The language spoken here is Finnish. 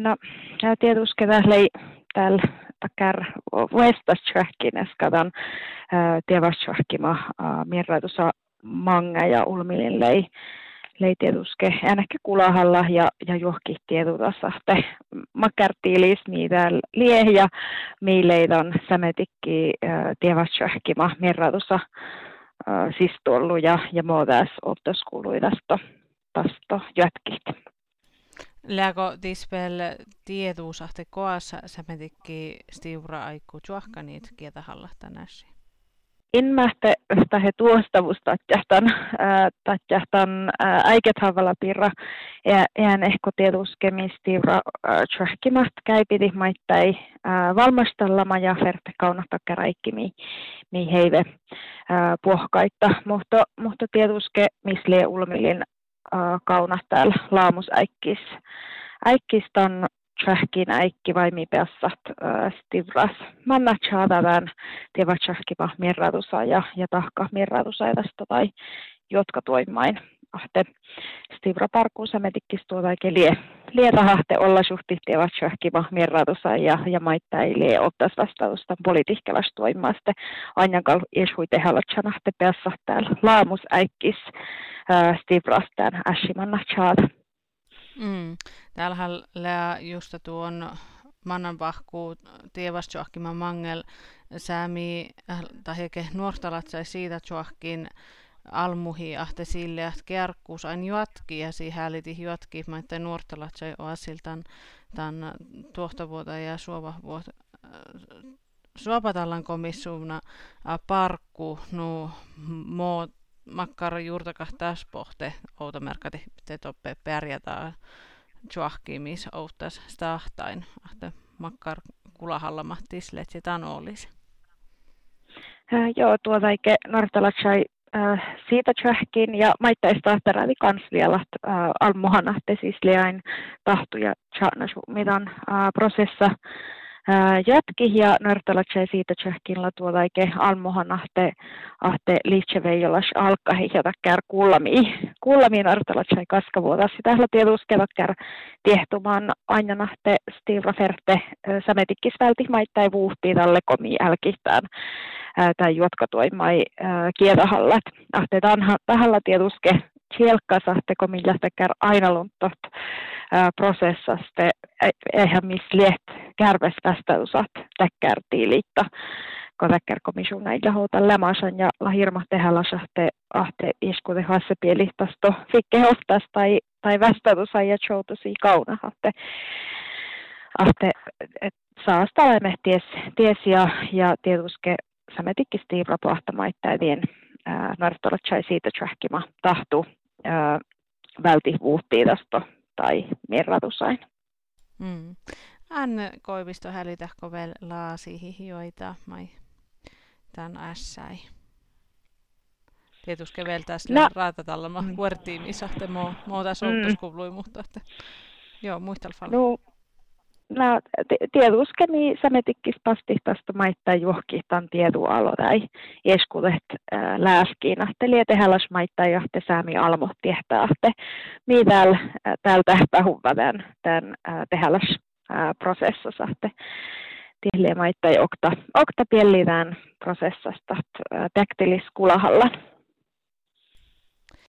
No, tietysti tällä täällä eskadan uh, tievaschuakkima uh, mirratusa manga ja ulmilin lei lei tietysti ainakin kulahalla ja, ja johki tietutassa te makartiilis mitä lieh ja miileidon sämetikki tievaschuakkima mirratusa uh, siis ja, ja muutas optoskuluidasta tasto jatkit. Lääko tispel tietuusahte koassa sämetikki stiura aikku niitä kietä hallahta näsi? Inmähte he tuostavusta tatjahtan, tatjahtan äiket havalla pirra ään ehkä tietuuskemistiura tjuahkimaht käipiti maittai valmastallama ja ferte kaunahta käräikki mi, heive puohkaita, mutta, mutta tietuske mislie ulmilin kauna täällä laamusäikkis. Äikkistan tsähkin äikki vai mi peassat stivras. Manna tjaadavan tieva tsähkiva mirratusa ja, ja tahka mirratusa tästä tai jotka toimain. Ahte stivra parkuun sämetikkis tuota lie, lie rahahte olla suhti tieva tsähkiva mirratusa ja, ja lie ottas vastausta politiikkelas toimaste. Anjankal ieshui tehällä tjanahte peassa täällä laamusäikkis Stivrastan Ashimanna Chad. Mm. Täällähän just tuon mannanpahku tievastjohkiman mangel säämi äh, tahike nuortalatsai siitä joahkin almuhi ahte sille, että kerkkuus aina jatki ja siihen hääliti jatki, että nuortalatsai oasiltan tämän tuohtavuota ja suova vuota äh, Suopatallan komissuuna parkku nu mo makkar juurtakah tässä pohte outomerkati te toppe pärjätään juahkimis outtas stahtain että makkar kulahalla mahtislet sitä olisi. Äh, joo, tuota eikä nortalatsai äh, siitä tjähkin ja maittaista tarvitsi kans vielä äh, almohana te siis liain tahtuja tjahnasu midan äh, prosessa jatki ja nörtalatsei siitä tsähkinla tuolla ike almohan ahte, liitseveijolas alkahi ja takkär kullami, kullami nörtalatsei kaskavuotas. Sitä tietuskevat kär tiehtumaan aina nahte stivra ferte sämetikkis välti maittai vuhtii tälle komi älkistään tai jotka toimai kiedahallat. Ahte tahalla tietuske kielkkasahte millä kär aina luntot prosessaste. Eihän missä liet kärves vastausat täkkärtiilitta kun täkkärkomission näillä houta lämasan ja la hirma tehdä lasahte ahte iskute hasse pielistasto fikke hostas tai tai vastautusa ja joutusi kauna ahte. Et saasta olemme ties, ties ja, ja tietysti sametikki stiivra pahtamaittain nartolatsai siitä trähkima tahtu välti vuhtiidasto tai mirratusain. Mm. Anne Koivisto hälitähkö vielä laasi joita mai tämän ässäi. Tietysti vielä tässä no. raatatallama mm. huortiimissa, että mo, mo tässä mm. mutta että joo, muistelfalla. No, no tietysti niin sämetikkis pasti tästä maittaa johkihtan tiedualo tai eskulet äh, lääskiin, että lietehäläs maittaa johte säämi almo tiehtää, että mitä täällä tähpähuvva tämän, äh, tehäläs prosessassa, että tielle maittai okta, okta piellitään prosessasta taktilis kulahalla.